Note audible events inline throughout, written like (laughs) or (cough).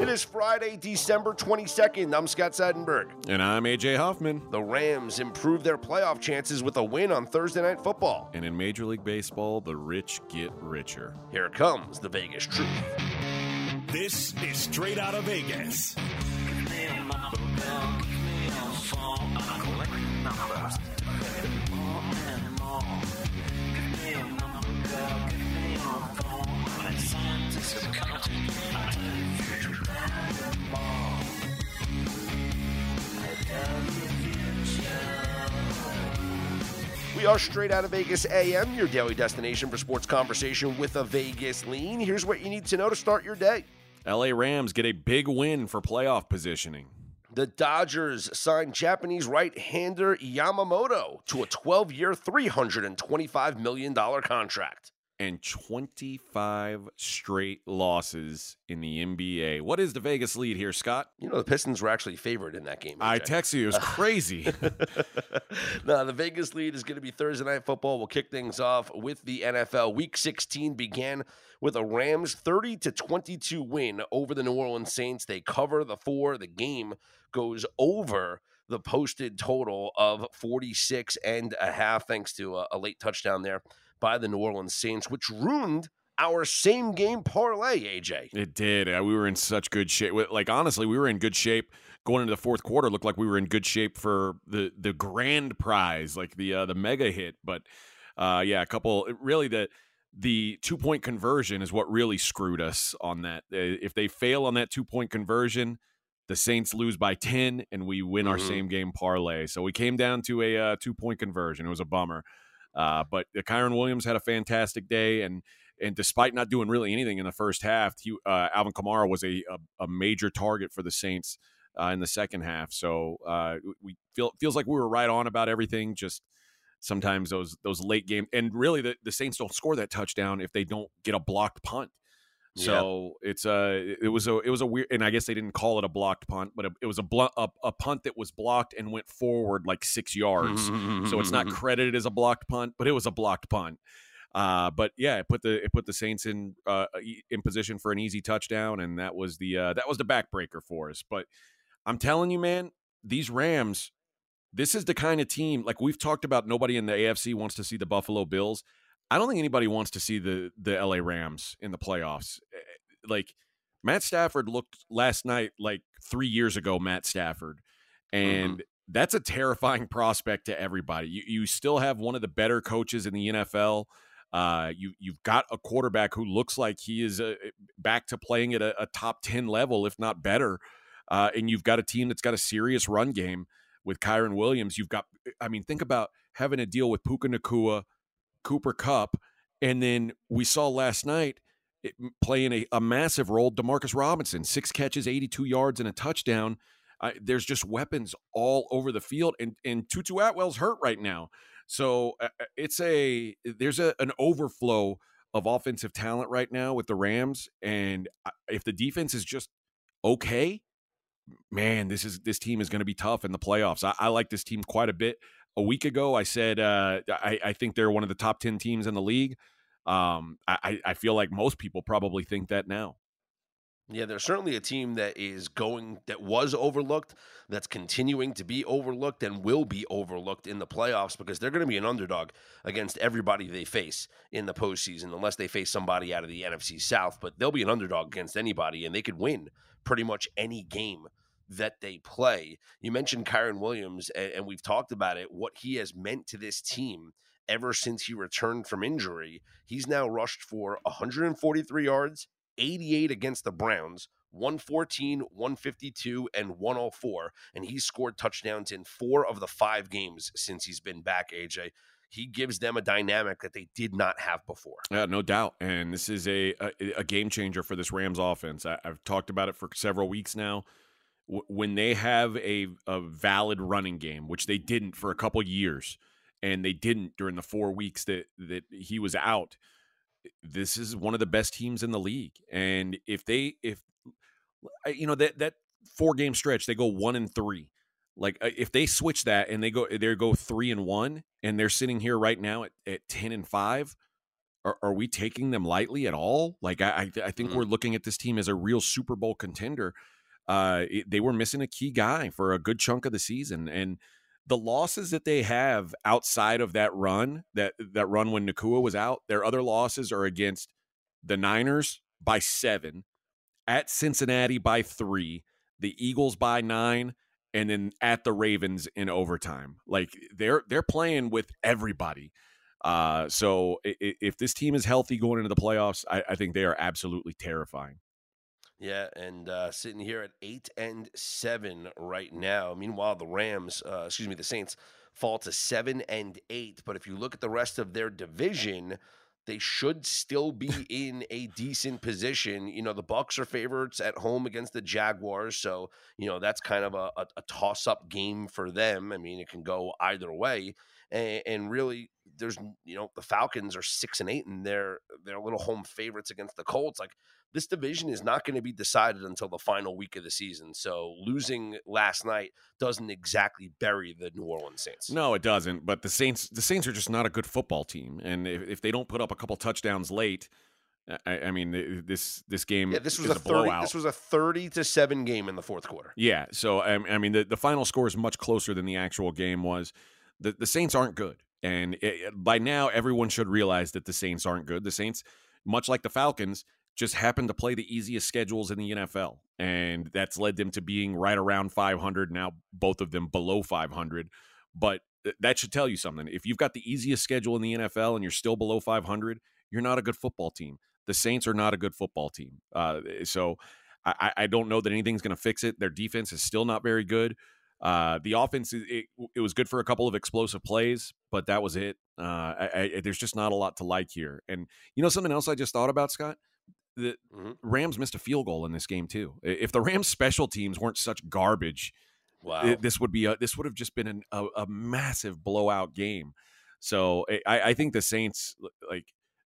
It is Friday, December 22nd. I'm Scott Seidenberg. And I'm AJ Hoffman. The Rams improved their playoff chances with a win on Thursday Night Football. And in Major League Baseball, the rich get richer. Here comes the Vegas truth. This is straight out of Vegas. We are straight out of Vegas AM, your daily destination for sports conversation with a Vegas lean. Here's what you need to know to start your day. LA Rams get a big win for playoff positioning. The Dodgers signed Japanese right hander Yamamoto to a 12 year, $325 million contract. And 25 straight losses in the NBA. What is the Vegas lean here, Scott? You know, the Pistons were actually favored in that game. I AJ. texted you. It was crazy. (laughs) no, the Vegas lean is going to be Thursday Night Football. We'll kick things off with the NFL. Week 16 began with a Rams 30 to 22 win over the New Orleans Saints. They cover the four. The game goes over the posted total of 46 and a half, thanks to a, a late touchdown there by the New Orleans Saints, which ruined our same game parlay, AJ. It did. We were in such good shape. Like honestly, we were in good shape going into the fourth quarter. Looked like we were in good shape for the the grand prize, like the uh, the mega hit. But uh, yeah, a couple. Really, the the two point conversion is what really screwed us on that. Uh, If they fail on that two point conversion, the Saints lose by ten, and we win our Mhm. same game parlay. So we came down to a uh, two point conversion. It was a bummer. Uh, but uh, Kyren Williams had a fantastic day, and and despite not doing really anything in the first half, he, uh, Alvin Kamara was a, a a major target for the Saints uh, in the second half. So uh, we feel feels like we were right on about everything. Just sometimes those those late game, and really the, the Saints don't score that touchdown if they don't get a blocked punt. So it's a it was a it was a weird, and I guess they didn't call it a blocked punt, but it, it was a, blo- a a punt that was blocked and went forward like six yards. so it's not (laughs) credited as a blocked punt, but it was a blocked punt. Uh, but yeah, it put the it put the Saints in uh, in position for an easy touchdown, and that was the uh, that was the backbreaker for us. But I'm telling you, man, these Rams, this is the kind of team like we've talked about. Nobody in the AFC wants to see the Buffalo Bills. I don't think anybody wants to see the the LA Rams in the playoffs. Eh, Like Matt Stafford looked last night like three years ago. Matt Stafford, and that's a terrifying (laughs) prospect to everybody. You you still have one of the better coaches in the NFL. Uh, you you've got a quarterback who looks like he is uh, back to playing at a, a top ten level, if not better. Uh, and you've got a team that's got a serious run game with Kyren Williams. You've got, I mean, think about having to deal with Puka Nacua, Cooper Kupp, and then we saw last night it, playing a, a massive role, Demarcus Robinson, six catches, 82 yards, and a touchdown. There's just weapons all over the field, and and Tutu Atwell's hurt right now, so uh, uh, it's a there's a an overflow of offensive talent right now with the Rams, and if the defense is just okay, man, this is this team is going to be tough in the playoffs. I, I like this team quite a bit. A week ago, I said uh, I, I think they're one of the top ten teams in the league. Um, I, I- feel like most people probably think that now. Yeah, there's certainly a team that is going that was overlooked, that's continuing to be overlooked and will be overlooked in the playoffs because they're going to be an underdog against everybody they face in the postseason, unless they face somebody out of the NFC South. But they'll be an underdog against anybody, and they could win pretty much any game that they play. You mentioned Kyren Williams, and, and we've talked about it, what he has meant to this team ever since he returned from injury. He's now rushed for 143 yards, 88 against the Browns, 114, 152, and 104. And he's scored touchdowns in four of the five games since he's been back, AJ. He gives them a dynamic that they did not have before. Yeah, no doubt. And this is a a, a game changer for this Rams offense. I, I've talked about it for several weeks now. W- when they have a a valid running game, which they didn't for a couple years, and they didn't during the four weeks that that he was out. This is one of the best teams in the league, and if they if you know that that four game stretch, they go one and three. Like uh, if they switch that and they go they go three and one, and they're sitting here right now at, at ten and five, are, are we taking them lightly at all? Like I, I, think Mhm. we're looking at this team as a real Super Bowl contender. Uh, it- they were missing a key guy for a good chunk of the season, and the losses that they have outside of that run, that that run when Nacua was out, their other losses are against the Niners by seven, at Cincinnati by three, the Eagles by nine, and then at the Ravens in overtime. Like they're they're playing with everybody. Uh, so i- i- if this team is healthy going into the playoffs, I, I think they are absolutely terrifying. Yeah, and uh, sitting here at eight and seven right now. Meanwhile, the Rams, uh, excuse me, the Saints fall to seven and eight. But if you look at the rest of their division, they should still be (laughs) in a decent position. You know, the Bucs are favorites at home against the Jaguars, so you know that's kind of a, a, a toss-up game for them. I mean, it can go either way, and, and really, there's you know the Falcons are six and eight, and they're they're little home favorites against the Colts. Like this division is not going to be decided until the final week of the season. So losing last night doesn't exactly bury the New Orleans Saints. No, it doesn't. But the Saints, the Saints are just not a good football team, and if, if they don't put up a couple touchdowns late, I, I mean, this this game Yeah, this was is a a thirty. blowout. This was a thirty to seven game in the fourth quarter. Yeah. So I, I mean, the, the final score is much closer than the actual game was. The the Saints aren't good, and it, by now everyone should realize that the Saints aren't good. The Saints, much like the Falcons, just happen to play the easiest schedules in the NFL, and that's led them to being right around 500. Now both of them below 500, but th- that should tell you something. If you've got the easiest schedule in the NFL and you're still below 500, you're not a good football team. The Saints are not a good football team. Uh, so I, I don't know that anything's going to fix it. Their defense is still not very good. Uh, the offense, it, it, it was good for a couple of explosive plays, but that was it. Uh, I, I, there's just not a lot to like here. And you know something else I just thought about, Scott? The Mhm. Rams missed a field goal in this game too. If the Rams special teams weren't such garbage, Wow. it- this would be a, this would have just been an, a, a massive blowout game. So I, I think the Saints like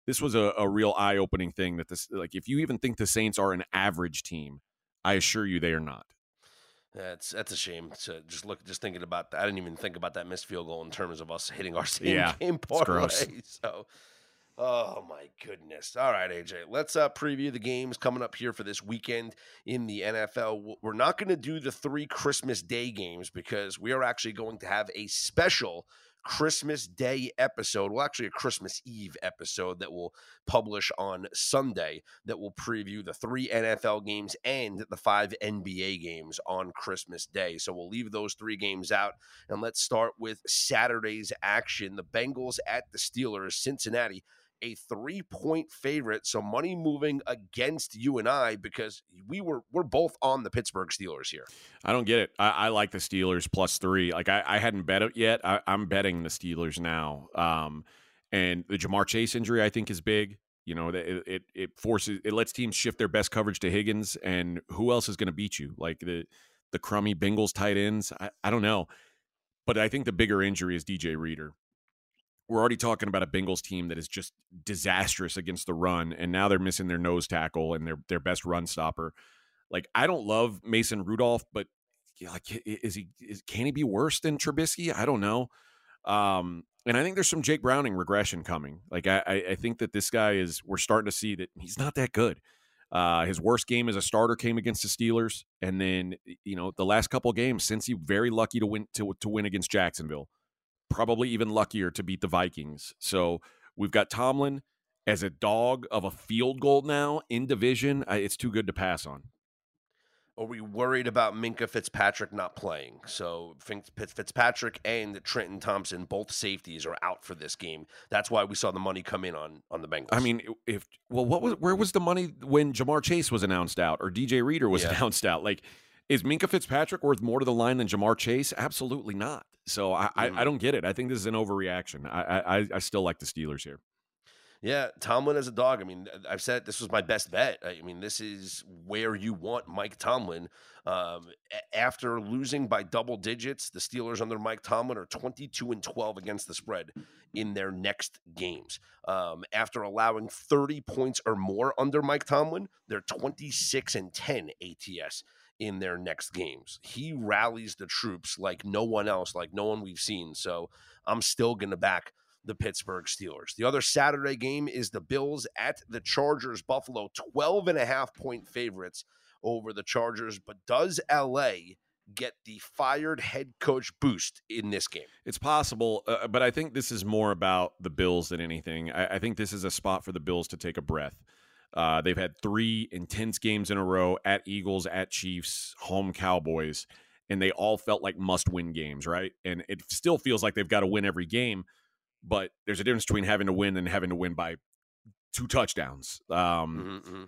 this was a, a real eye opening thing that this like if you even think the Saints are an average team, I assure you they are not. That's that's a shame. To just look, just thinking about that. I didn't even think about that missed field goal in terms of us hitting our (laughs) same Yeah, game gross. parlay. (laughs) So, oh my goodness. All right, AJ, let's uh, preview the games coming up here for this weekend in the NFL. We're not going to do the three Christmas Day games because we are actually going to have a special Christmas Day episode. Well, actually, a Christmas Eve episode that will publish on Sunday that will preview the three NFL games and the five NBA games on Christmas Day. So we'll leave those three games out and let's start with Saturday's action. The Bengals at the Steelers, Cincinnati. A three point favorite, so money moving against you and I because we were we're both on the Pittsburgh Steelers here. I don't get it. I, I like the Steelers plus three. Like I, I hadn't bet it yet. I, I'm betting the Steelers now. Um, and the Ja'Marr Chase injury, I think, is big. You know, it it, it forces it lets teams shift their best coverage to Higgins, and who else is going to beat you? Like the the crummy Bengals tight ends. I, I don't know, but I think the bigger injury is DJ Reader. We're already talking about a Bengals team that is just disastrous against the run, and now they're missing their nose tackle and their their best run stopper. Like I don't love Mason Rudolph, but like is he is, can he be worse than Trubisky? I don't know. Um, and I think there's some Jake Browning regression coming. Like I, I think that this guy is we're starting to see that he's not that good. Uh, his worst game as a starter came against the Steelers, and then you know the last couple games since he very lucky to win to to win against Jacksonville, probably even luckier to beat the Vikings. So we've got Tomlin as a dog of a field goal now in division. It's too good to pass on. Are we worried about Minkah Fitzpatrick not playing? So Fitzpatrick and Trenton Thompson, both safeties, are out for this game. That's why we saw the money come in on on the Bengals. I mean, if well, what was where was the money when Ja'Marr Chase was announced out or DJ Reader was Yeah. (laughs) announced out? Like, is Minkah Fitzpatrick worth more to the line than Ja'Marr Chase? Absolutely not. So I, I, I Mhm. don't get it. I think this is an overreaction. I, I I still like the Steelers here. Yeah, Tomlin as a dog. I mean, I've said this was my best bet. I mean, this is where you want Mike Tomlin. Um, after losing by double digits, the Steelers under Mike Tomlin are 22 and 12 against the spread in their next games. Um, after allowing 30 points or more under Mike Tomlin, they're 26 and 10 ATS in their next games. He rallies the troops like no one else, like no one we've seen. So I'm still going to back the Pittsburgh Steelers. The other Saturday game is the Bills at the Chargers. Buffalo, 12 and a half point favorites over the Chargers. But does LA get the fired head coach boost in this game? It's possible, uh, but I think this is more about the Bills than anything. I, I think this is a spot for the Bills to take a breath. Uh, they've had three intense games in a row at Eagles, at Chiefs, home Cowboys, and they all felt like must win games, right? And it still feels like they've got to win every game, but there's a difference between having to win and having to win by two touchdowns. Um, Mm-hmm,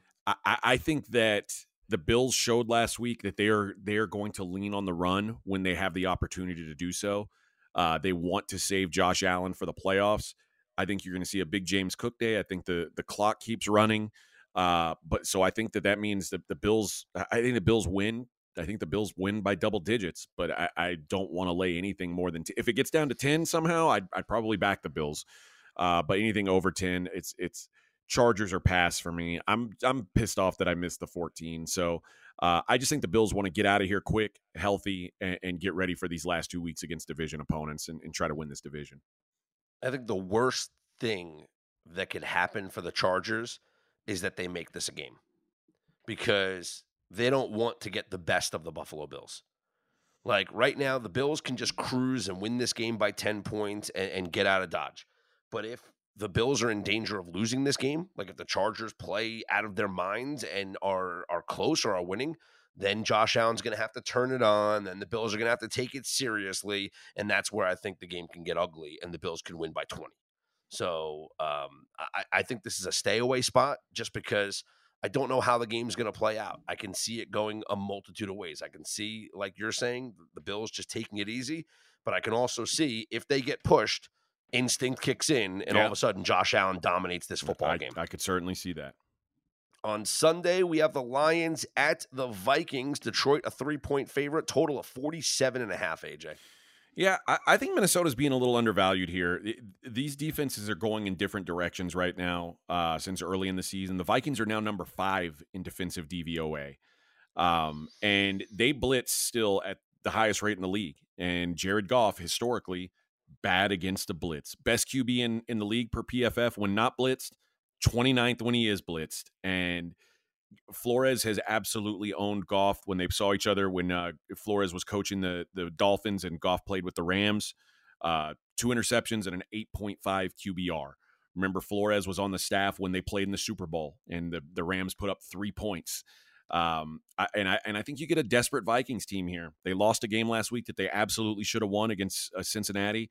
I, I think that the Bills showed last week that they are they are going to lean on the run when they have the opportunity to do so. Uh, they want to save Josh Allen for the playoffs. I think you're going to see a big James Cook day. I think the the clock keeps running. Uh, but so I think that that means that the Bills. I think the Bills win. I think the Bills win by double digits, but I, I don't want to lay anything more than t- if it gets down to ten somehow. I'd, I'd probably back the Bills, uh, but anything over ten, it's it's Chargers or pass for me. I'm I'm pissed off that I missed the 14. So uh, I just think the Bills want to get out of here quick, healthy, and, and, get ready for these last two weeks against division opponents and, and try to win this division. I think the worst thing that could happen for the Chargers is that they make this a game because they don't want to get the best of the Buffalo Bills. Like right now, the Bills can just cruise and win this game by 10 points and, and get out of Dodge. But if the Bills are in danger of losing this game, like if the Chargers play out of their minds and are are close or are winning, then Josh Allen's going to have to turn it on. Then the Bills are going to have to take it seriously, and that's where I think the game can get ugly, and the Bills can win by twenty. So um, I, I think this is a stay away spot, just because I don't know how the game's going to play out. I can see it going a multitude of ways. I can see, like you're saying, the Bills just taking it easy, but I can also see if they get pushed instinct kicks in, and yeah. all of a sudden Josh Allen dominates this football I, game. I could certainly see that. On Sunday, we have the Lions at the Vikings. Detroit, a three point favorite, total of 47 and a half, AJ. Yeah, I, I think Minnesota's being a little undervalued here. These defenses are going in different directions right now uh, since early in the season. The Vikings are now number five in defensive DVOA. Um, and they blitz still at the highest rate in the league. And Jared Goff, historically, bad against the blitz. Best QB in, in the league per PFF when not blitzed, 29th when he is blitzed. And Flores has absolutely owned Goff when they saw each other when uh, Flores was coaching the, the Dolphins and Goff played with the Rams. Uh, two interceptions and an 8.5 QBR. Remember, Flores was on the staff when they played in the Super Bowl and the, the Rams put up three points. Um, I, and I and I think you get a desperate Vikings team here. They lost a game last week that they absolutely should have won against uh, Cincinnati,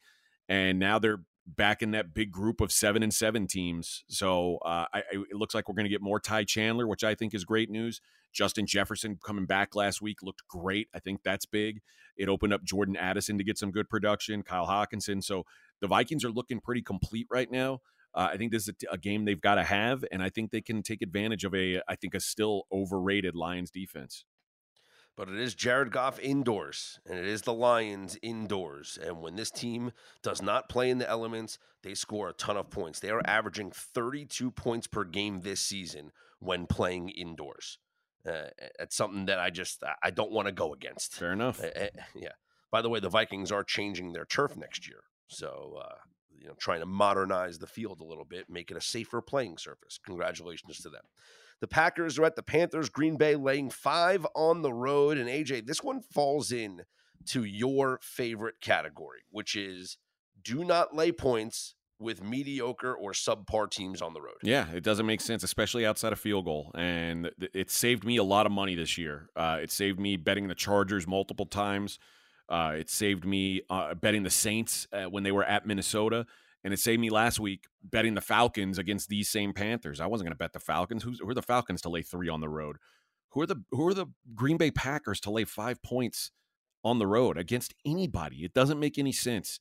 and now they're back in that big group of seven and seven teams. So uh, I, it looks like we're going to get more Ty Chandler, which I think is great news. Justin Jefferson coming back last week looked great. I think that's big. It opened up Jordan Addison to get some good production, Kyle Hockenson. So the Vikings are looking pretty complete right now. Uh, I think this is a, a game they've got to have, and I think they can take advantage of a, I think, a still overrated Lions defense. But it is Jared Goff indoors, and it is the Lions indoors. And when this team does not play in the elements, they score a ton of points. They are averaging 32 points per game this season when playing indoors. Uh, it's something that I just I don't want to go against. Fair enough. Uh, yeah. By the way, the Vikings are changing their turf next year, so uh, you know, trying to modernize the field a little bit, make it a safer playing surface. Congratulations to them. The Packers are at the Panthers. Green Bay laying five on the road. And AJ, this one falls in to your favorite category, which is do not lay points with mediocre or subpar teams on the road. Yeah, it doesn't make sense, especially outside of field goal. And it saved me a lot of money this year. Uh, it saved me betting the Chargers multiple times. Uh, it saved me uh, betting the Saints uh, when they were at Minnesota, and it saved me last week betting the Falcons against these same Panthers. I wasn't going to bet the Falcons. Who's, who are the Falcons to lay three on the road? Who are the who are the Green Bay Packers to lay five points on the road against anybody? It doesn't make any sense.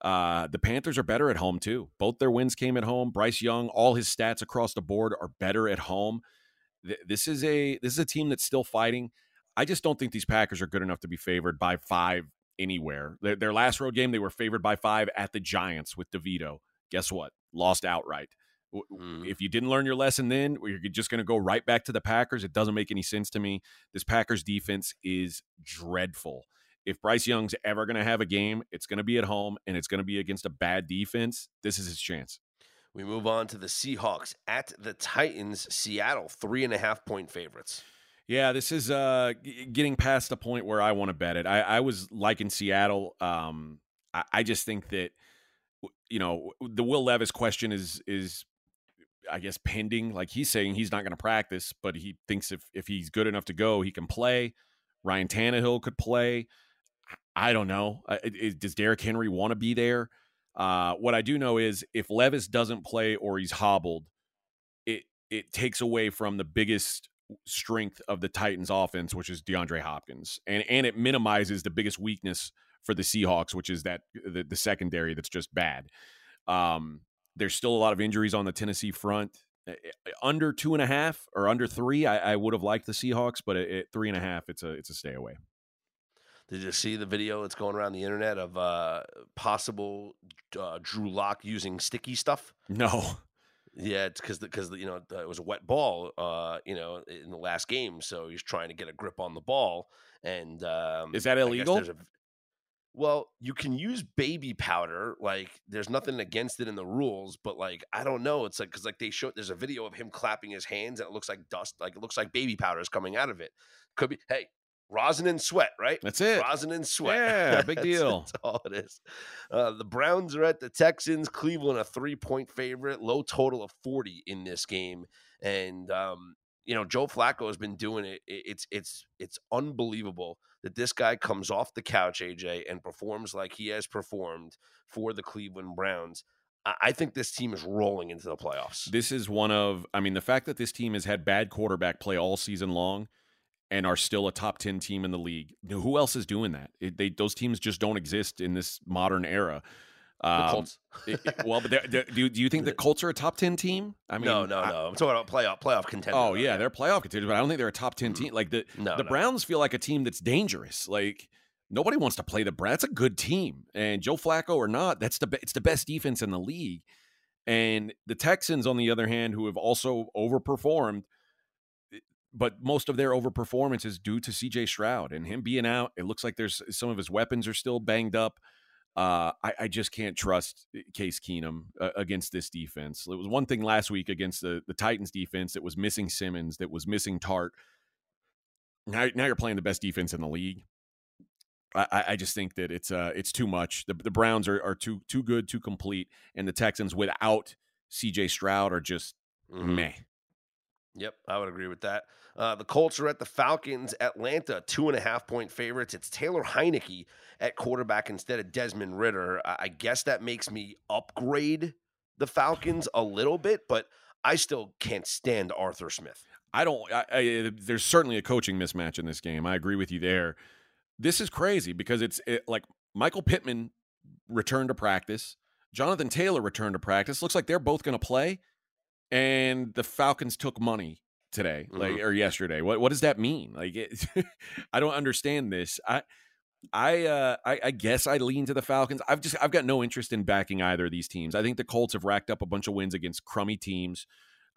Uh, the Panthers are better at home too. Both their wins came at home. Bryce Young, all his stats across the board are better at home. Th- this is a this is a team that's still fighting. I just don't think these Packers are good enough to be favored by five anywhere. Their, their last road game, they were favored by five at the Giants with DeVito. Guess what? Lost outright. Mm. If you didn't learn your lesson then, you're just going to go right back to the Packers. It doesn't make any sense to me. This Packers defense is dreadful. if Bryce Young's ever going to have a game, it's going to be at home and it's going to be against a bad defense. This is his chance. We move on to the Seahawks at the Titans. Seattle, three and a half point favorites. Yeah, this is uh, getting past the point where I want to bet it. I, I was liking Seattle. Um, I, I just think that you know the Will Levis question is is I guess pending. Like he's saying he's not going to practice, but he thinks if if he's good enough to go, he can play. Ryan Tannehill could play. I don't know. Does Derrick Henry want to be there? Uh, what I do know is if Levis doesn't play or he's hobbled, it it takes away from the biggest strength of the Titans offense, which is DeAndre Hopkins. And and it minimizes the biggest weakness for the Seahawks, which is that the, the secondary that's just bad. Um, there's still a lot of injuries on the Tennessee front. Under two and a half or under three, I, I would have liked the Seahawks, but at, at three and a half, it's a it's a stay away. Did you see the video that's going around the internet of uh, possible uh, Drew Lock using sticky stuff? No. Yeah, it's because because you know it was a wet ball, uh, you know, in the last game, so he's trying to get a grip on the ball. And um, is that illegal? A, well, you can use baby powder. Like, there's nothing against it in the rules, but like, I don't know. It's like because like they showed there's a video of him clapping his hands, and it looks like dust. Like it looks like baby powder is coming out of it. Could be. Hey, rosin and sweat, right? That's it. Rosin and sweat. Yeah, (laughs) big that's, deal. That's all it is. Uh, the Browns are at the Texans. Cleveland, a three point favorite, low total of 40 in this game. And, um, you know, Joe Flacco has been doing it. It's it's it's unbelievable that this guy comes off the couch, AJ, and performs like he has performed for the Cleveland Browns. I think this team is rolling into the playoffs. This is one of, I mean, the fact that this team has had bad quarterback play all season long and are still a top 10 team in the league. Who else is doing that? It, they, those teams just don't exist in this modern era. Um, Colts. it, it, well, but they're, they're, do, do you think the (laughs) Colts are a top 10 team? I mean, no, no, I, no. I'm talking about playoff playoff contenders. Oh, yeah, they're playoff contenders, but I don't think they're a top 10 team. Like the, no, the no. Browns feel like a team that's dangerous. Like, nobody wants to play the Browns. That's a good team. And Joe Flacco or not, that's the it's the best defense in the league. And the Texans, on the other hand, who have also overperformed, but most of their overperformance is due to CJ Stroud and him being out. It looks like there's some of his weapons are still banged up. Uh, I, I, just can't trust Case Keenum uh, against this defense. It was one thing last week against the, the Titans defense that was missing Simmons, that was missing Tart. Now, now you're playing the best defense in the league. I, I just think that it's uh it's too much. The, the Browns are, are too too good, too complete, and the Texans without CJ Stroud are just mm-hmm. meh. Yep, I would agree with that. Uh, the Colts are at the Falcons. Atlanta, two and a half point favorites. It's Taylor Heinicke at quarterback instead of Desmond Ridder. I guess that makes me upgrade the Falcons a little bit, but I still can't stand Arthur Smith. I don't. I, I, there's certainly a coaching mismatch in this game. I agree with you there. This is crazy because it's it, like Michael Pittman returned to practice. Jonathan Taylor returned to practice. Looks like they're both going to play and the Falcons took money today, mm-hmm. like or yesterday. What what does that mean? Like, it, (laughs) I don't understand this. I. I, uh, I I guess I lean to the Falcons. I've just I've got no interest in backing either of these teams. I think the Colts have racked up a bunch of wins against crummy teams,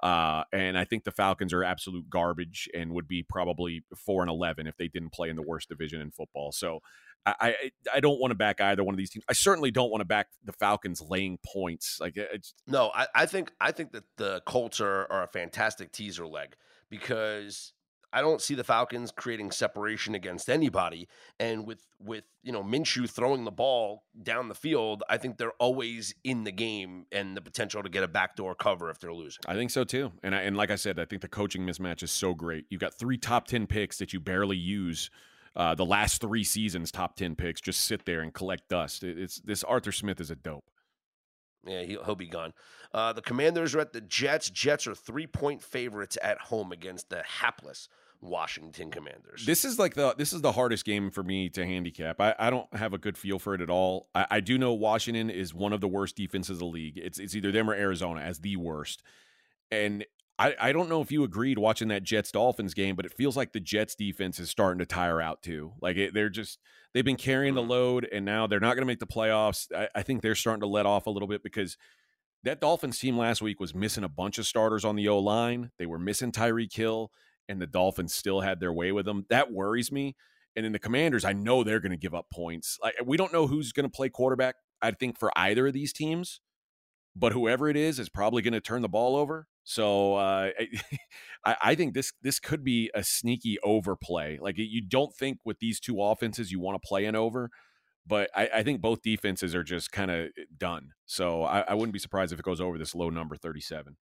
uh, and I think the Falcons are absolute garbage and would be probably four and eleven if they didn't play in the worst division in football. So I, I, I don't want to back either one of these teams. I certainly don't want to back the Falcons laying points. Like it's no, I, I think I think that the Colts are, are a fantastic teaser leg because I don't see the Falcons creating separation against anybody. And with with you know Minshew throwing the ball down the field, I think they're always in the game and the potential to get a backdoor cover if they're losing. I think so too. And I, and like I said, I think the coaching mismatch is so great. You've got three top ten picks that you barely use uh, the last three seasons top 10 picks just sit there and collect dust. It's this Arthur Smith is a dope. Yeah, he'll, he'll be gone. Uh, the Commanders are at the Jets. Jets are three point favorites at home against the hapless Washington Commanders. This is like the this is the hardest game for me to handicap. I, I don't have a good feel for it at all. I, I do know Washington is one of the worst defenses of the league. It's it's either them or Arizona as the worst. And I, I don't know if you agreed watching that Jets Dolphins game, but it feels like the Jets defense is starting to tire out too. Like it, they're just they've been carrying the mm-hmm. load, and now they're not going to make the playoffs. I, I think they're starting to let off a little bit because that Dolphins team last week was missing a bunch of starters on the O line. They were missing Tyreek Hill, and the Dolphins still had their way with them. That worries me. And then the Commanders, I know they're going to give up points. We don't know who's going to play quarterback. I think for either of these teams, but whoever it is is probably going to turn the ball over. So uh, (laughs) I, I think this this could be a sneaky overplay. Like you don't think with these two offenses you want to play an over, but I, I think both defenses are just kind of eh, done. So I, I wouldn't be surprised if it goes over this low number thirty seven.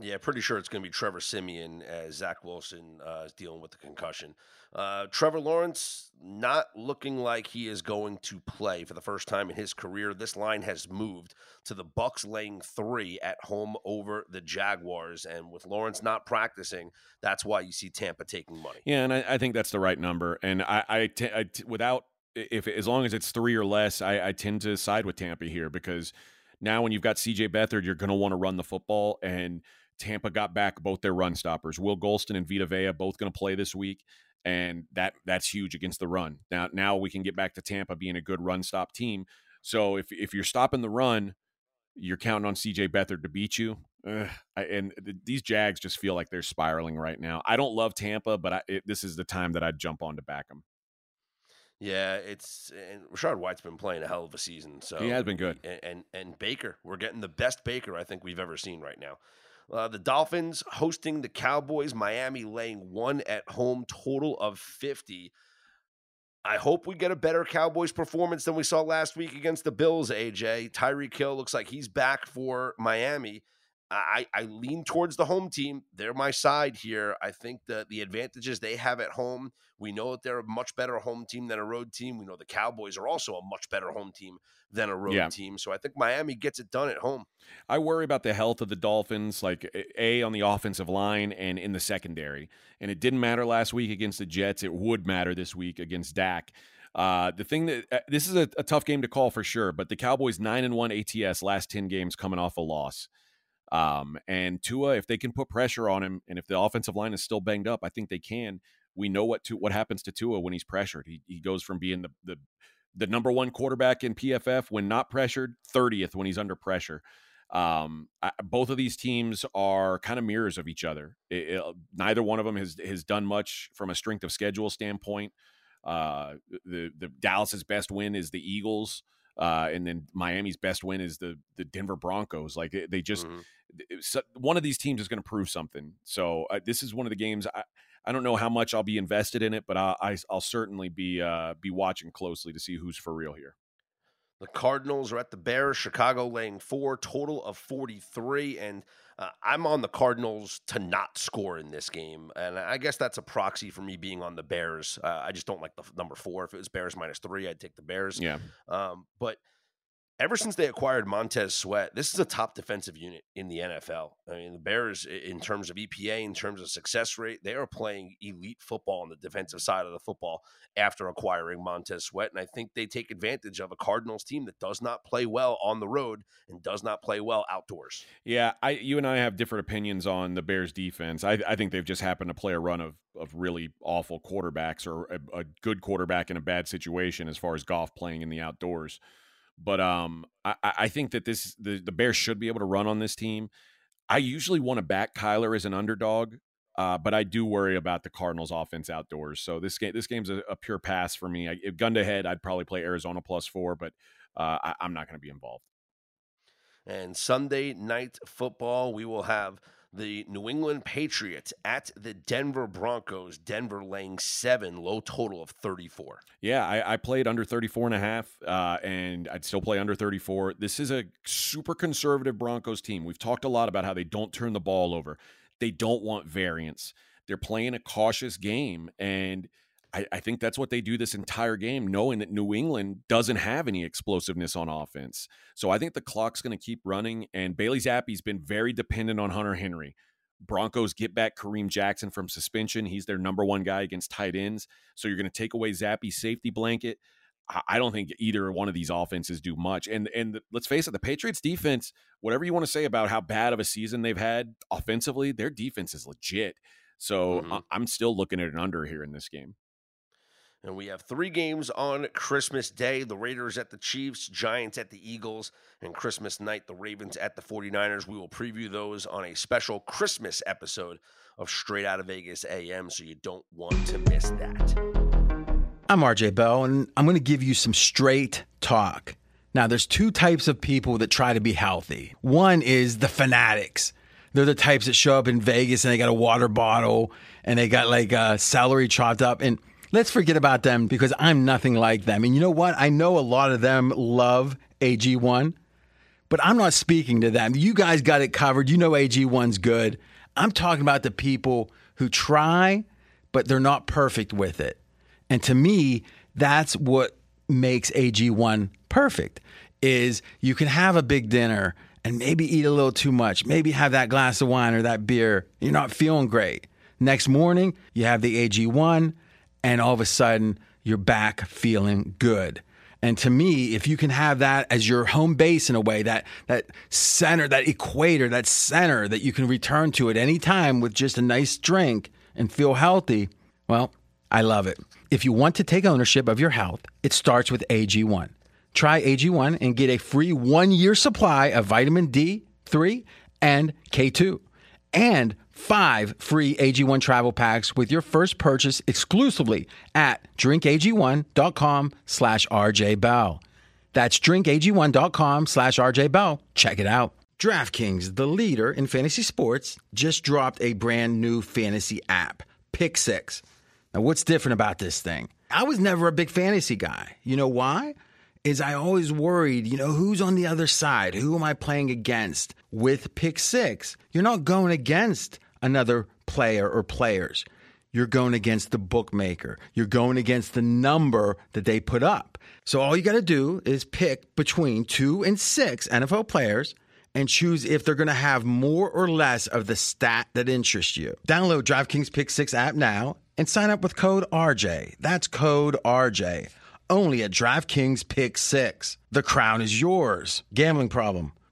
Yeah, pretty sure it's going to be Trevor Siemian as Zach Wilson uh, is dealing with the concussion. Uh, Trevor Lawrence not looking like he is going to play for the first time in his career. This line has moved to the Bucs laying three at home over the Jaguars, and with Lawrence not practicing, that's why you see Tampa taking money. Yeah, and I, I think that's the right number. And I, I, t- I t- without if as long as it's three or less, I, I tend to side with Tampa here because now when you've got C.J. Beathard, you're going to want to run the football and Tampa got back both their run stoppers. Will Gholston and Vita Vea both going to play this week, and that that's huge against the run. Now now we can get back to Tampa being a good run stop team. So if if you're stopping the run, you're counting on CJ Beathard to beat you. Ugh, I, and th- these Jags just feel like they're spiraling right now. I don't love Tampa, but I, it, this is the time that I'd jump on to back them. Yeah, it's and Rachaad White's been playing a hell of a season. So he has been good. And, and and Baker, we're getting the best Baker I think we've ever seen right now. Uh, the Dolphins hosting the Cowboys, Miami laying one at home, total of 50. I hope we get a better Cowboys performance than we saw last week against the Bills, AJ. Tyreek Hill looks like he's back for Miami. I, I lean towards the home team. They're my side here. I think that the advantages they have at home, we know that they're a much better home team than a road team. We know the Cowboys are also a much better home team than a road yeah. team. So I think Miami gets it done at home. I worry about the health of the Dolphins, like A, on the offensive line and in the secondary. And it didn't matter last week against the Jets. It would matter this week against Dak. Uh, the thing that uh, this is a, a tough game to call for sure, but the Cowboys 9 and 1 ATS last 10 games coming off a loss. Um, and Tua, if they can put pressure on him, and if the offensive line is still banged up, I think they can. We know what to, what happens to Tua when he's pressured. He he goes from being the the the number one quarterback in PFF when not pressured, 30th when he's under pressure. Um, I, both of these teams are kind of mirrors of each other. It, it, neither one of them has has done much from a strength of schedule standpoint. Uh, the the Dallas's best win is the Eagles. Uh, and then Miami's best win is the the Denver Broncos. Like they just mm-hmm. one of these teams is going to prove something. So uh, this is one of the games. I, I don't know how much I'll be invested in it, but I, I will certainly be uh, be watching closely to see who's for real here. The Cardinals are at the Bears. Chicago laying four, total of 43. And uh, I'm on the Cardinals to not score in this game. And I guess that's a proxy for me being on the Bears. Uh, I just don't like the number four. If it was Bears minus three, I'd take the Bears. Yeah. Um, but ever since they acquired Montez Sweat, this is a top defensive unit in the NFL. I mean, the Bears, in terms of EPA, in terms of success rate, they are playing elite football on the defensive side of the football after acquiring Montez Sweat. And I think they take advantage of a Cardinals team that does not play well on the road and does not play well outdoors. Yeah, I, you and I have different opinions on the Bears defense. I, I think they've just happened to play a run of of really awful quarterbacks or a, a good quarterback in a bad situation as far as Goff playing in the outdoors. But um, I, I think that this the, the Bears should be able to run on this team. I usually want to back Kyler as an underdog, uh, but I do worry about the Cardinals' offense outdoors. So this game, this game's a, a pure pass for me. I, if gun to head, I'd probably play Arizona plus four, but uh, I, I'm not going to be involved. And Sunday night football, we will have the New England Patriots at the Denver Broncos. Denver laying seven, low total of 34. Yeah, I, I played under 34 and a half, uh, and I'd still play under 34. This is a super conservative Broncos team. We've talked a lot about how they don't turn the ball over, they don't want variance. They're playing a cautious game, and – I, I, think that's what they do this entire game, knowing that New England doesn't have any explosiveness on offense. So I think the clock's going to keep running, and Bailey Zappe's been very dependent on Hunter Henry. Broncos get back Kareem Jackson from suspension. He's their number one guy against tight ends. So you're going to take away Zappe's safety blanket. I don't think either one of these offenses do much. And and let's face it, the Patriots defense, whatever you want to say about how bad of a season they've had offensively, their defense is legit. So mm-hmm. I'm still looking at an under here in this game. And we have three games on Christmas Day the Raiders at the Chiefs, Giants at the Eagles, and Christmas night, the Ravens at the 49ers. We will preview those on a special Christmas episode of Straight Out of Vegas AM, so you don't want to miss that. I'm RJ Bell, and I'm going to give you some straight talk. Now, there's two types of people that try to be healthy. One is the fanatics. They're the types that show up in Vegas and they got a water bottle and they got like uh, celery chopped up. And let's forget about them because I'm nothing like them. And you know what? I know a lot of them love AG1, but I'm not speaking to them. You guys got it covered. You know AG1's good. I'm talking about the people who try, but they're not perfect with it. And to me, that's what makes AG1 perfect is you can have a big dinner and maybe eat a little too much, maybe have that glass of wine or that beer. You're not feeling great. Next morning, you have the AG1 and all of a sudden you're back feeling good. And to me, if you can have that as your home base in a way, that that center, that equator, that center that you can return to at any time with just a nice drink and feel healthy, well, I love it. If you want to take ownership of your health, it starts with AG1. Try AG1 and get a free one year supply of vitamin D3 and K2 and five free AG1 travel packs with your first purchase exclusively at drinkag1.com slash rjbell. That's drinkag1.com slash rjbell. Check it out. DraftKings, the leader in fantasy sports, just dropped a brand new fantasy app, Pick Six. Now, what's different about this thing? I was never a big fantasy guy. You know why? Is I always worried, you know, who's on the other side? Who am I playing against? With Pick Six, you're not going against another player or players. You're going against the bookmaker. You're going against the number that they put up. So all you got to do is pick between two and six NFL players and choose if they're going to have more or less of the stat that interests you. Download DraftKings Pick 6 app now and sign up with code RJ. That's code RJ. Only at DraftKings Pick 6. The crown is yours. Gambling problem?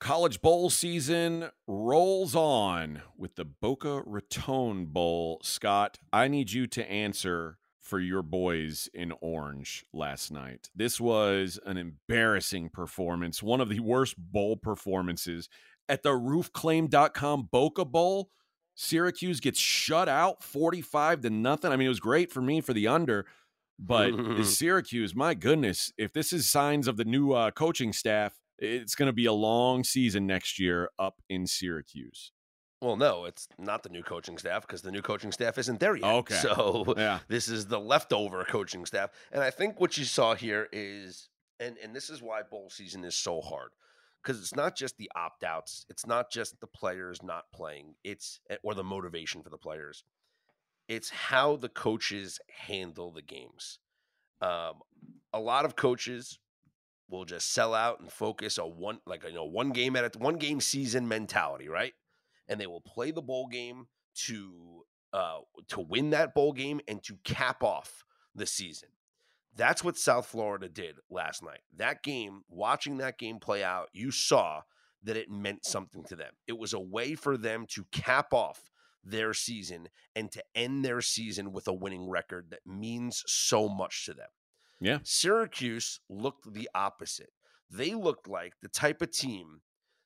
College Bowl season rolls on with the Boca Raton Bowl. Scott, I need you to answer for your boys in orange last night. This was an embarrassing performance, one of the worst bowl performances at the roofclaim.com Boca Bowl. Syracuse gets shut out 45 to nothing. I mean, it was great for me for the under, but (laughs) Syracuse, my goodness, if this is signs of the new uh, coaching staff, it's going to be a long season next year up in Syracuse. Well, no, it's not the new coaching staff because the new coaching staff isn't there yet. Okay. So Yeah. this is the leftover coaching staff. And I think what you saw here is, and, and this is why bowl season is so hard because it's not just the opt outs, it's not just the players not playing, it's eh, or the motivation for the players. It's how the coaches handle the games. Um, a lot of coaches will just sell out and focus on one, like you know, one game at a one game season mentality, right? And they will play the bowl game to uh, to win that bowl game and to cap off the season. That's what South Florida did last night. That game, watching that game play out, you saw that it meant something to them. It was a way for them to cap off their season and to end their season with a winning record that means so much to them. Yeah. Syracuse looked the opposite. They looked like the type of team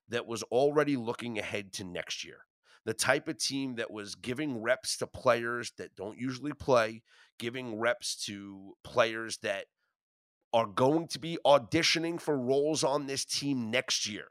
that was already looking ahead to next year. The type of team that was giving reps to players that don't usually play, giving reps to players that are going to be auditioning for roles on this team next year.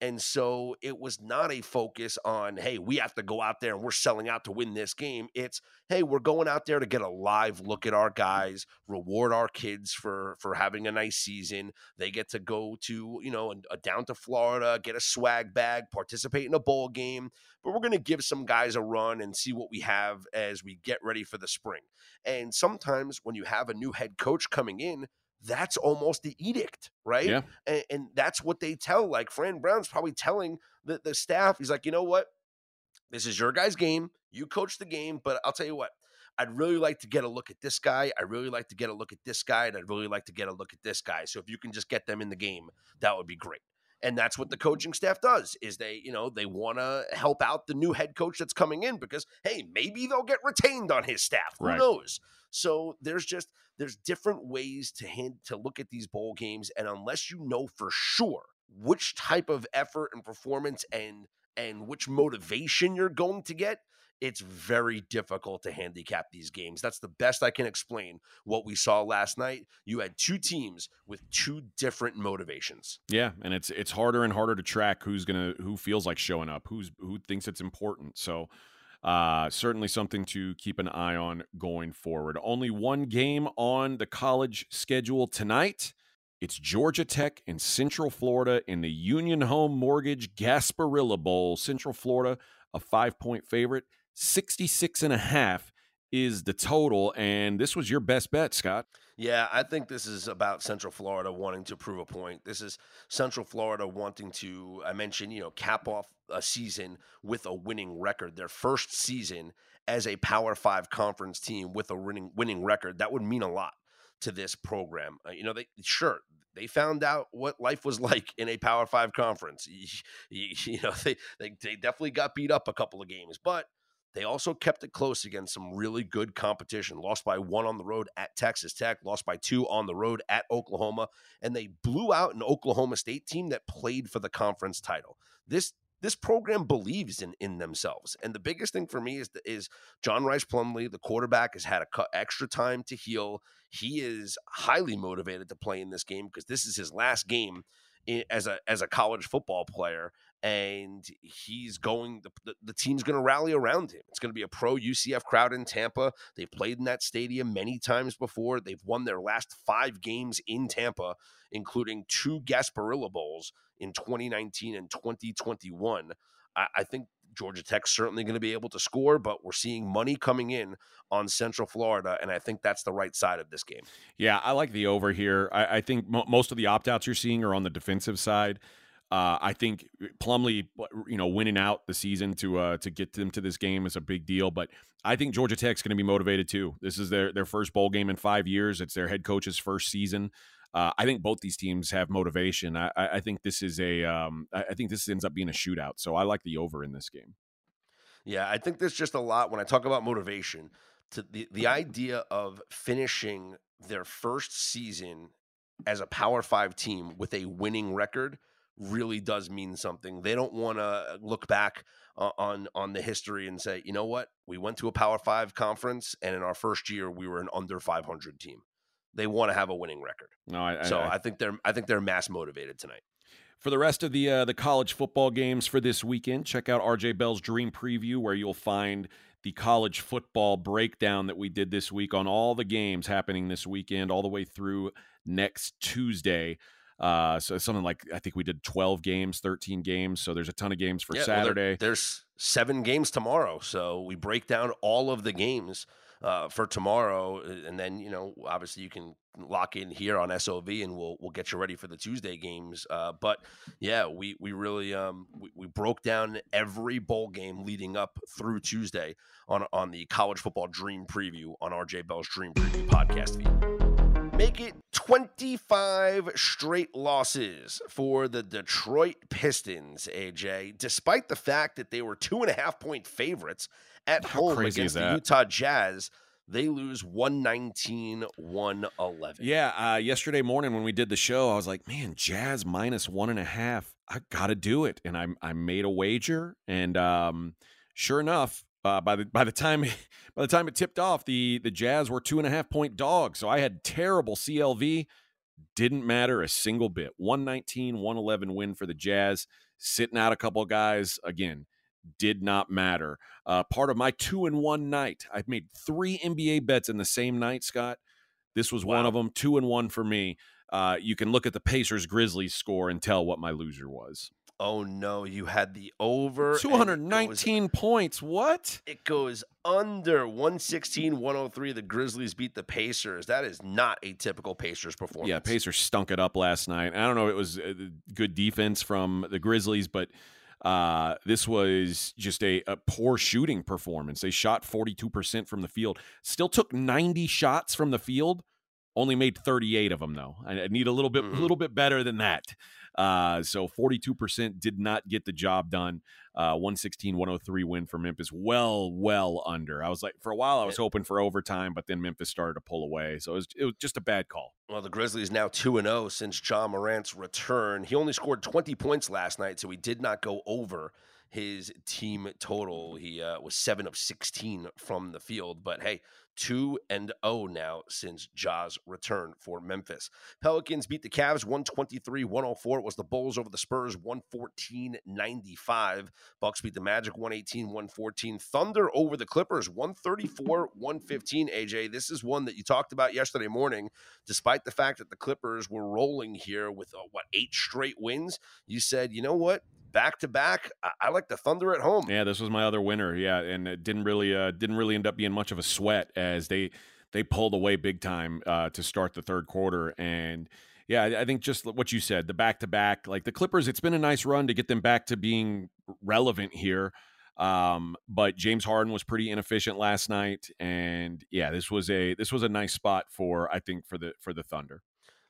And so it was not a focus on, hey, we have to go out there and we're selling out to win this game. It's, hey, we're going out there to get a live look at our guys, reward our kids for for having a nice season. They get to go to, you know, a, down to Florida, get a swag bag, participate in a bowl game. But we're going to give some guys a run and see what we have as we get ready for the spring. And sometimes when you have a new head coach coming in, that's almost the edict, right? Yeah. And, and that's what they tell. Like Fran Brown's probably telling the, the staff, he's like, you know what? This is your guys' game. You coach the game, but I'll tell you what, I'd really like to get a look at this guy. I really like to get a look at this guy, and I'd really like to get a look at this guy. So if you can just get them in the game, that would be great. And that's what the coaching staff does is they, you know, they want to help out the new head coach that's coming in because hey, maybe they'll get retained on his staff. Who Right. knows? So there's just there's different ways to hand, to look at these bowl games and unless you know for sure which type of effort and performance and and which motivation you're going to get, it's very difficult to handicap these games. That's the best I can explain what we saw last night. You had two teams with two different motivations. Yeah, and it's it's harder and harder to track who's gonna who feels like showing up, who's who thinks it's important. So uh certainly something to keep an eye on going forward. Only one game on the college schedule tonight. It's Georgia Tech in Central Florida in the Union Home Mortgage Gasparilla Bowl. Central Florida, a five point favorite, 66 and a half is the total. And this was your best bet, Scott. Yeah, I think this is about Central Florida wanting to prove a point. This is Central Florida wanting to, I mentioned, you know, cap off a season with a winning record. Their first season as a Power Five conference team with a winning winning record. That would mean a lot to this program. Uh, you know, they sure they found out what life was (laughs) like in a Power Five conference. You, (laughs) you know, they, they they definitely got beat up a couple of games, but they also kept it close against some really good competition. Lost by one on the road at Texas Tech, lost by two on the road at Oklahoma, and they blew out an Oklahoma State team that played for the conference title. This this program believes in in themselves, and the biggest thing for me is is John Rhys Plumlee, the quarterback, has had a cu- extra time to heal. He is highly motivated to play in this game because this is his last game i- as a as a college football player and he's going the, the, team's going to rally around him. It's going to be a pro ucf crowd in tampa. They've played in that stadium many times before. They've won their last five games in tampa including two gasparilla bowls in 2019 and 2021 i, I think georgia tech's certainly going to be able to score but we're seeing money coming in on central florida and i think that's the right side of this game. Yeah, I like the over here. I, I think mo- most of the opt outs you're seeing are on the defensive side. Uh, I think Plumlee, you know, winning out the season to uh, to get them to this game is a big deal. But I think Georgia Tech's going to be motivated too. This is their their first bowl game in five years. It's their head coach's first season. Uh, I think both these teams have motivation. I, I think this is a um, I think this ends up being a shootout. So I like the over in this game. Yeah, I think there's just a lot when I talk about motivation to the the idea of finishing their first season as a Power 5 team with a winning record really does mean something. They don't want to look back uh, on on the history and say, "You know what? We went to a Power 5 conference and in our first year we were an under 500 team." They want to have a winning record. No, I, So I, I think they're I think they're mass motivated tonight. For the rest of the uh, the college football games for this weekend, check out RJ Bell's Dream Preview, where you'll find the college football breakdown that we did this week on all the games happening this weekend, all the way through next Tuesday. Uh, so something like I think we did twelve games, thirteen games. So there's a ton of games for Yeah, well, there- Saturday. there's seven games tomorrow, so we break down all of the games uh, for tomorrow, and then you know, obviously, you can lock in here on SOV, and we'll we'll get you ready for the Tuesday games. Uh, but yeah, we we really um, we, we broke down every bowl game leading up through Tuesday on on the college football dream preview on RJ Bell's Dream Preview podcast feed. Make it 25 straight losses for the Detroit Pistons, AJ, despite the fact that they were two and a half point favorites at How home against the? Utah Jazz. They lose 119 111. Yeah, uh, yesterday morning when we did the show, I was like, "Man, Jazz minus one and a half. I got to do it." And I I made a wager, and um, sure enough, uh, by the by the time (laughs) by the time it tipped off, the the Jazz were two and a half point dogs. So I had terrible CLV. Didn't matter a single bit. 119, 111 win for the Jazz. Sitting out a couple of guys again did not matter. Uh, part of my two and one night. I've made three NBA bets in the same night, Scott. This was one of them. Two and one for me. Uh, you can look at the Pacers Grizzlies score and tell what my loser was. Oh no, you had the over. 219 goes- points. What? It goes under 116 103. The Grizzlies beat the Pacers. That is not a typical Pacers performance. Yeah, Pacers stunk it up last night. I don't know if it was uh, good defense from the Grizzlies, but Uh, this was just a, a, poor shooting performance. They shot 42% from the field, still took 90 shots from the field, only made 38 of them though. I, need a little bit, a Mhm. little bit better than that. Uh, so 42% did not get the job done. Uh, 116 103 win for Memphis. Well, well under. I was like, for a while, I was hoping for overtime, but then Memphis started to pull away. So it was, it was just a bad call. Well, the Grizzlies now 2 and 0 since Ja Morant's return. He only scored 20 points last night, so he did not go over his team total. He uh, was 7 of 16 from the field, but hey, 2 and 0 now since Ja's return for Memphis. Pelicans beat the Cavs 123 104. It was the Bulls over the Spurs 114 95. Bucks beat the Magic 118 114. Thunder over the Clippers 134 115. AJ, this is one that you talked about yesterday morning. Despite the fact that the Clippers were rolling here with uh, what eight straight wins, you said, you know what? Back to back, I, like the Thunder at home. Yeah, this was my other winner. Yeah, and it didn't really uh, didn't really end up being much of a sweat as they they pulled away big time uh, to start the third quarter. And yeah, I think just what you said, the back to back, like the Clippers, it's been a nice run to get them back to being relevant here. Um, but James Harden was pretty inefficient last night, and yeah, this was a this was a nice spot for I think for the for the Thunder.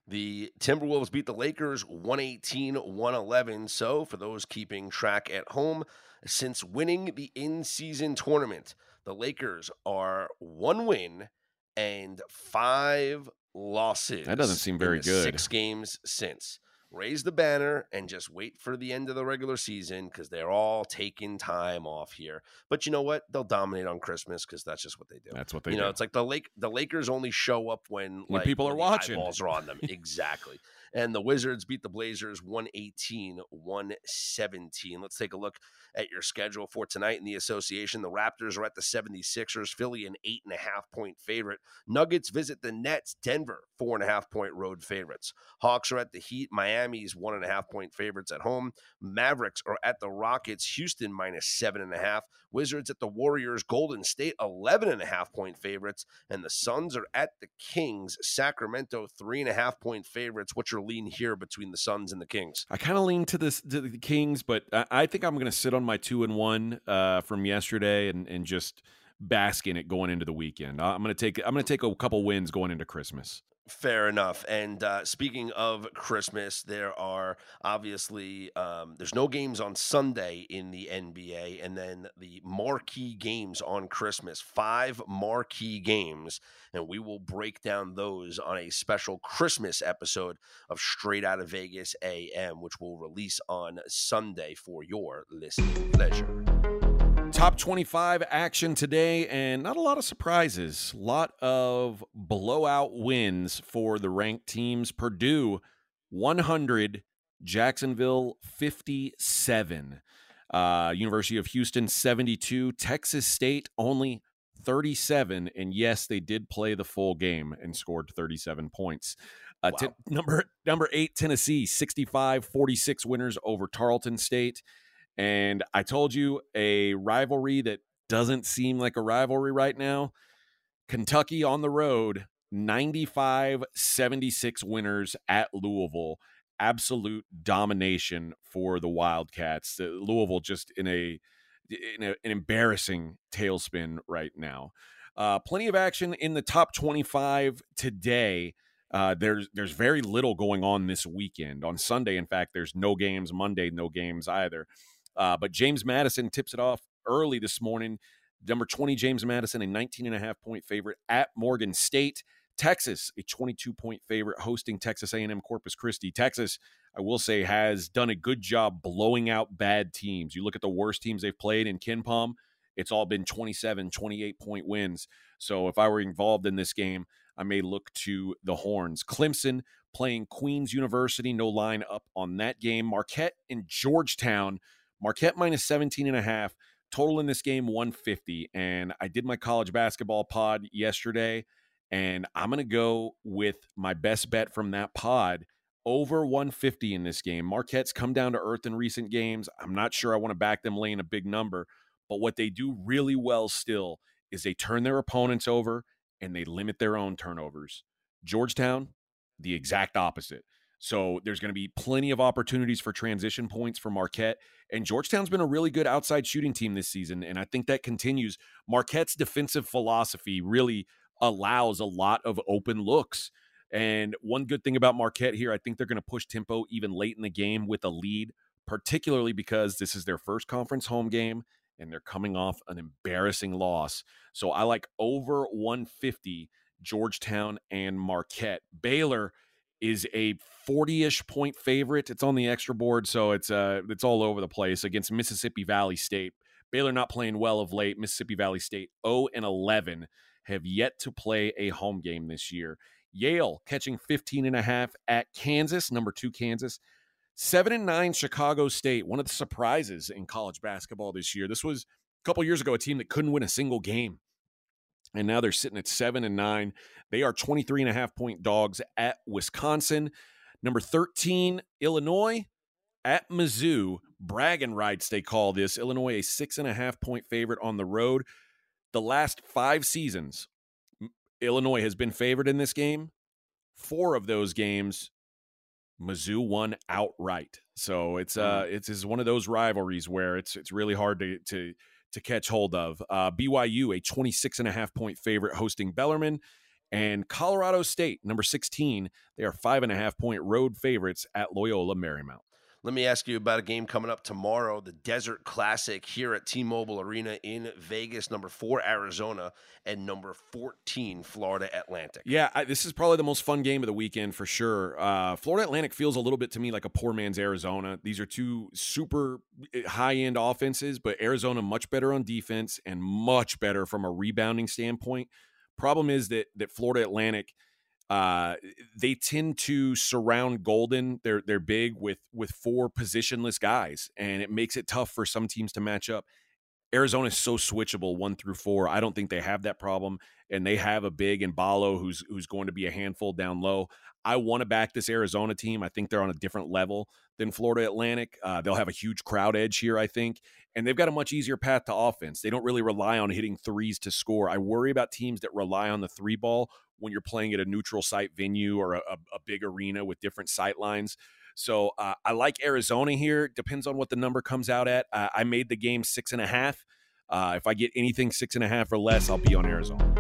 The Timberwolves beat the Lakers 118 111. So, for those keeping track at home, since winning the in season tournament, the Lakers are one win and five losses. That doesn't seem very good. Six games since. Raise the banner and just wait for the end of the regular season because they're all taking time off here. But you know what? They'll dominate on Christmas because that's just what they do. That's what they you know, it's like the Lake the Lakers only show up when, When like, people are the watching. Eyeballs are on them. (laughs) exactly. And the Wizards beat the Blazers 118 117. Let's take a look at your schedule for tonight in the association. The Raptors are at the 76ers, Philly an eight and a half point favorite. Nuggets visit the Nets, Denver, four and a half point road favorites. Hawks are at the Heat, Miami's one and a half point favorites at home. Mavericks are at the Rockets, Houston minus seven and a half. Wizards at the Warriors, Golden State 11 and a half point favorites. And the Suns are at the Kings, Sacramento three and a half point favorites. What's your lean here between the Suns and the Kings? I kind of lean to this to the Kings, but I, I think I'm going to sit on my two and one uh, from yesterday and and just bask in it going into the weekend. I'm going to take I'm going to take a couple wins going into Christmas. Fair enough. And uh, speaking of Christmas, there are obviously um, there's no games on Sunday in the NBA, and then the marquee games on Christmas. Five marquee games, and we will break down those on a special Christmas episode of Straight Out of Vegas AM, which will release on Sunday for your listening pleasure. Top 25 action today, and not a lot of surprises. A lot of blowout wins for the ranked teams. Purdue 100, Jacksonville 57, uh, University of Houston 72, Texas State only 37. And yes, they did play the full game and scored 37 points. Uh, Wow. t- number number eight, Tennessee 65 46 winners over Tarleton State. And I told you a rivalry that doesn't seem like a rivalry right now. Kentucky on the road, 95 76 winners at Louisville. Absolute domination for the Wildcats. Louisville just in a in a, an embarrassing tailspin right now. Uh, plenty of action in the top 25 today. Uh, there's there's very little going on this weekend. On Sunday, in fact, there's no games. Monday, no games either. Uh, but James Madison tips it off early this morning. Number 20, James Madison, a 19 and a half point favorite at Morgan State. Texas, a 22 point favorite hosting Texas A&M Corpus Christi. Texas, I will say, has done a good job blowing out bad teams. You look at the worst teams they've played in KenPom, it's all been 27, 28 point wins. So if I were involved in this game, I may look to the horns. Clemson playing Queens University, no line up on that game. Marquette and Georgetown, Marquette minus 17 and a half. Total in this game 150. And I did my college basketball pod yesterday, and I'm going to go with my best bet from that pod over 150 in this game. Marquette's come down to earth in recent games. I'm not sure I want to back them laying a big number, but what they do really well still is they turn their opponents over and they limit their own turnovers. Georgetown, the exact opposite. So there's going to be plenty of opportunities for transition points for Marquette. And Georgetown's been a really good outside shooting team this season. And I think that continues. Marquette's defensive philosophy really allows a lot of open looks. And one good thing about Marquette here, I think they're going to push tempo even late in the game with a lead, particularly because this is their first conference home game and they're coming off an embarrassing loss. So I like over 150 Georgetown and Marquette. Baylor is a 40-ish point favorite. It's on the extra board, so it's uh it's all over the place against Mississippi Valley State. Baylor not playing well of late. Mississippi Valley State 0 and 11 have yet to play a home game this year. Yale catching 15 and a half at Kansas, number 2 Kansas. 7 and 9 Chicago State, one of the surprises in college basketball this year. This was a couple years ago a team that couldn't win a single game and now they're sitting at seven and nine. They are 23 and a half point dogs at Wisconsin. Number 13, Illinois at Mizzou. Bragging rights, they call this. Illinois, a six and a half point favorite on the road. The last five seasons, Illinois has been favored in this game. Four of those games, Mizzou won outright. So it's uh mm. it's, it's one of those rivalries where it's it's really hard to to to catch hold of. Uh, BYU, a 26 and a half point favorite hosting Bellarmine. And Colorado State, number 16, they are five and a half point road favorites at Loyola Marymount. Let me ask you about a game coming up tomorrow, the Desert Classic here at T-Mobile Arena in Vegas. Number four, Arizona, and number fourteen, Florida Atlantic. Yeah, I, this is probably the most fun game of the weekend for sure. Uh, Florida Atlantic feels a little bit to me like a poor man's Arizona. These are two super eh, high-end offenses, but Arizona much better on defense and much better from a rebounding standpoint. Problem is that that Florida Atlantic – uh, they tend to surround Goldin. They're they're big with with four positionless guys, and it makes it tough for some teams to match up. Arizona is so switchable one through four. I don't think they have that problem, and they have a big and Ballo who's who's going to be a handful down low. I want to back this Arizona team. I think they're on a different level than Florida Atlantic. Uh, they'll have a huge crowd edge here, I think, and they've got a much easier path to offense. They don't really rely on hitting threes to score. I worry about teams that rely on the three ball when you're playing at a neutral site venue or a, a big arena with different sight lines. So uh, I like Arizona here. Depends on what the number comes out at. Uh, I made the game six and a half. Uh, if I get anything six and a half or less, I'll be on Arizona.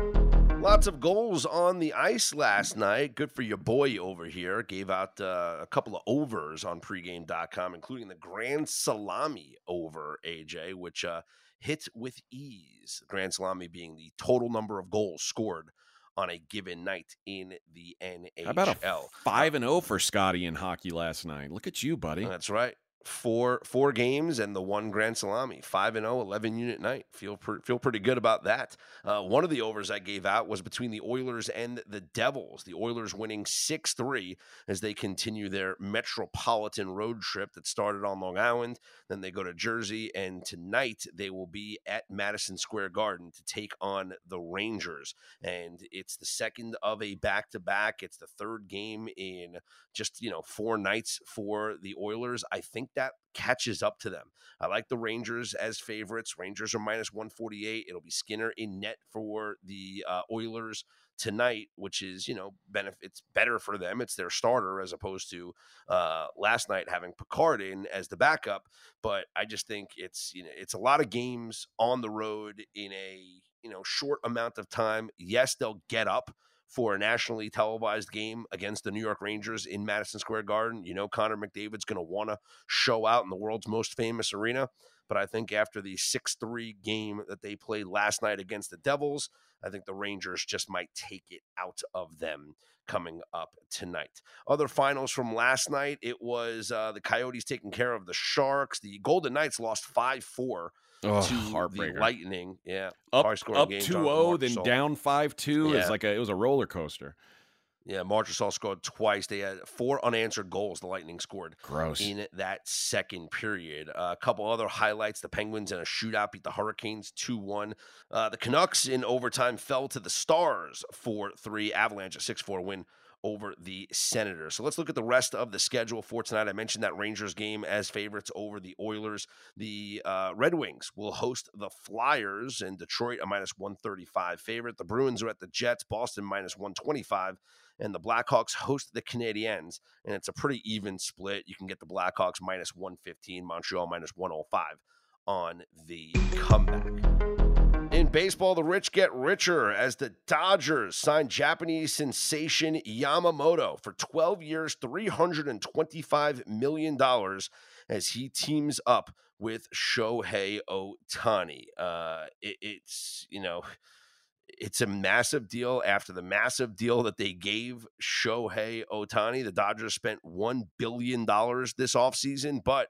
Lots of goals on the ice last night. Good for your boy over here. Gave out uh, a couple of overs on pregame.com, including the Grand Salami over, AJ, which uh, hit with ease. Grand Salami being the total number of goals scored on a given night in the NHL. How about a five and 0 for Scotty in hockey last night? Look at you, buddy. That's right four four games and the one grand salami 5 and 0 11 unit night. Feel feel pretty good about that. Uh, one of the overs i gave out was between the oilers and the devils. The oilers winning 6-3 as they continue their metropolitan road trip that started on long island. Then they go to jersey and tonight they will be at madison square garden to take on the rangers. And it's the second of a back-to-back. It's the third game in just you know four nights for the oilers. I think that catches up to them. I like the Rangers as favorites. Rangers are minus 148. It'll be Skinner in net for the uh, Oilers tonight, which is, you know, benefits better for them. It's their starter as opposed to uh, last night having Pickard in as the backup. But I just think it's, you know, it's a lot of games on the road in a, you know, short amount of time. Yes, they'll get up for a nationally televised game against the New York Rangers in Madison Square Garden. You know, Connor McDavid's going to want to show out in the world's most famous arena. But I think after the 6 3 game that they played last night against the Devils, I think the Rangers just might take it out of them coming up tonight. Other finals from last night, it was uh, the Coyotes taking care of the Sharks. The Golden Knights lost 5 4 oh, to the Lightning. Yeah, up up 2-0, then down five two. Yeah. It's like a, it was a roller coaster. Yeah, Marchessault scored twice. They had four unanswered goals. The Lightning scored Gross. in that second period. Uh, a couple other highlights: the Penguins in a shootout beat the Hurricanes two one. Uh, the Canucks in overtime fell to the Stars four three. Avalanche a six four win over the Senators. So let's look at the rest of the schedule for tonight. I mentioned that Rangers game as favorites over the Oilers. The uh, Red Wings will host the Flyers, in Detroit a minus 135 favorite. The Bruins are at the Jets, Boston minus 125 and the Blackhawks host the Canadiens, and it's a pretty even split. You can get the Blackhawks minus 115, Montreal minus 105 on the comeback. Baseball, the rich get richer as the Dodgers sign Japanese sensation Yamamoto for 12 years, $325 million as he teams up with Shohei Ohtani. Uh, it, it's, you know, it's a massive deal after the massive deal that they gave Shohei Ohtani. The Dodgers spent $1 billion this offseason, but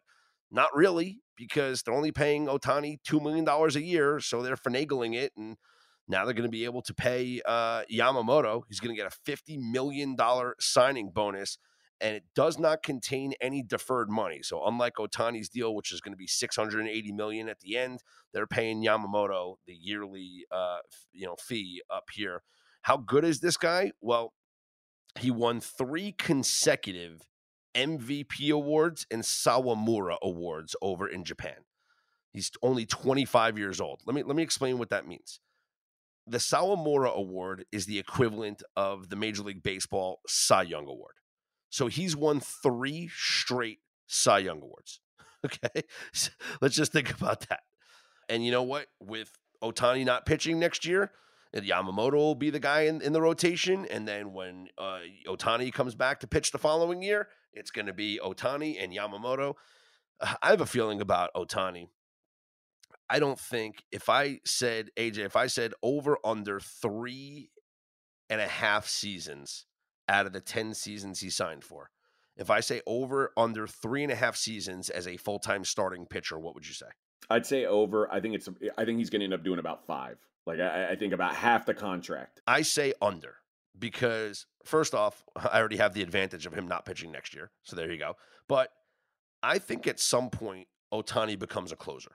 not really because they're only paying Ohtani $2 million a year. So they're finagling it. And now they're going to be able to pay uh, Yamamoto. He's going to get a $50 million signing bonus and it does not contain any deferred money. So unlike Ohtani's deal, which is going to be 680 million at the end, they're paying Yamamoto the yearly uh, you know fee up here. How good is this guy? Well, he won three consecutive MVP awards and Sawamura awards over in Japan. He's only 25 years old. Let me let me explain what that means. The Sawamura Award is the equivalent of the Major League Baseball Cy Young Award. So he's won three straight Cy Young Awards. (laughs) Okay. So let's just think about that. And you know what? With Ohtani not pitching next year, Yamamoto will be the guy in, in the rotation. And then when uh, Ohtani comes back to pitch the following year, it's going to be Ohtani and Yamamoto. Uh, I have a feeling about Ohtani. I don't think if I said, AJ, if I said over under three and a half seasons, out of the 10 seasons he signed for. If I say over under three and a half seasons as a full time starting pitcher, what would you say? I'd say over. I think it's. I think he's going to end up doing about five. Like I, I think about half the contract. I say under because first off, (laughs) I already have the advantage of him not pitching next year. So there you go. But I think at some point Ohtani becomes a closer.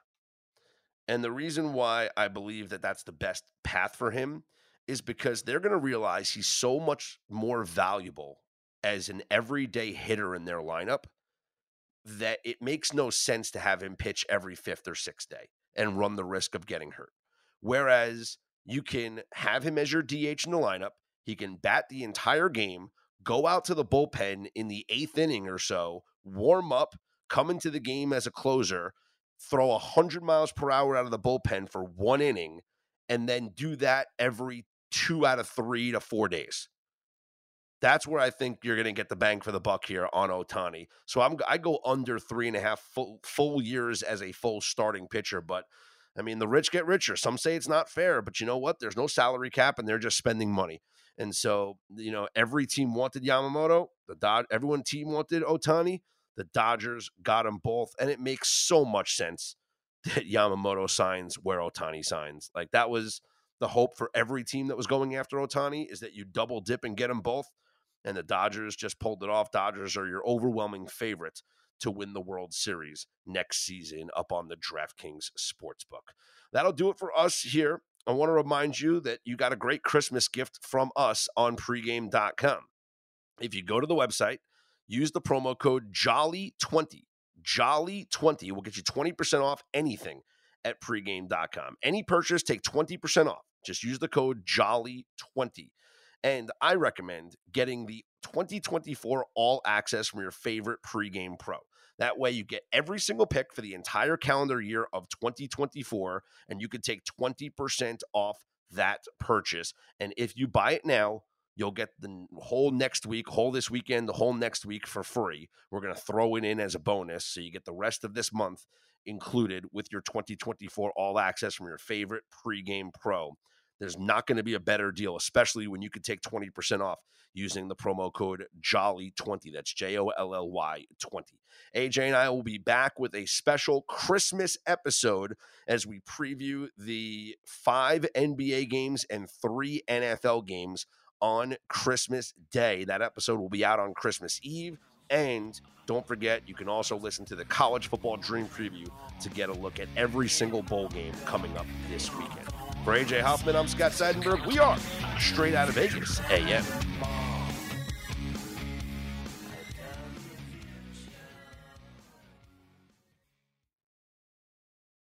And the reason why I believe that that's the best path for him is because they're going to realize he's so much more valuable as an everyday hitter in their lineup that it makes no sense to have him pitch every fifth or sixth day and run the risk of getting hurt. Whereas you can have him as your DH in the lineup, he can bat the entire game, go out to the bullpen in the eighth inning or so, warm up, come into the game as a closer, throw 100 miles per hour out of the bullpen for one inning, and then do that every two out of three to four days. That's where I think you're going to get the bang for the buck here on Ohtani. So I'm I go under three and a half full full years as a full starting pitcher, but I mean the rich get richer. Some say it's not fair, but you know what? There's no salary cap, and they're just spending money. And so you know every team wanted Yamamoto. The Dod- everyone team wanted Ohtani. The Dodgers got them both, and it makes so much sense (laughs) that Yamamoto signs where Ohtani signs. Like that was the hope for every team that was going after Ohtani is that you double dip and get them both. And the Dodgers just pulled it off. Dodgers are your overwhelming favorite to win the World Series next season up on the DraftKings Sportsbook. That'll do it for us here. I want to remind you that you got a great Christmas gift from us on pregame.com. If you go to the website, use the promo code JOLLY20. JOLLY20 will get you 20% off anything at pregame.com. Any purchase, take 20% off. Just use the code JOLLY20. And I recommend getting the 2024 All Access from your favorite pregame pro. That way, you get every single pick for the entire calendar year of 2024, and you can take 20% off that purchase. And if you buy it now, you'll get the whole next week, whole this weekend, the whole next week for free. We're going to throw it in as a bonus. So you get the rest of this month included with your 2024 all access from your favorite pregame pro. There's not going to be a better deal, especially when you could take 20% off using the promo code JOLLY20. That's J O L L Y 20. AJ and I will be back with a special Christmas episode as we preview the five NBA games and three NFL games on Christmas Day. That episode will be out on Christmas Eve. And don't forget, you can also listen to the College Football Dream Preview to get a look at every single bowl game coming up this weekend. For AJ Hoffman, I'm Scott Seidenberg. We are straight out of Vegas AM.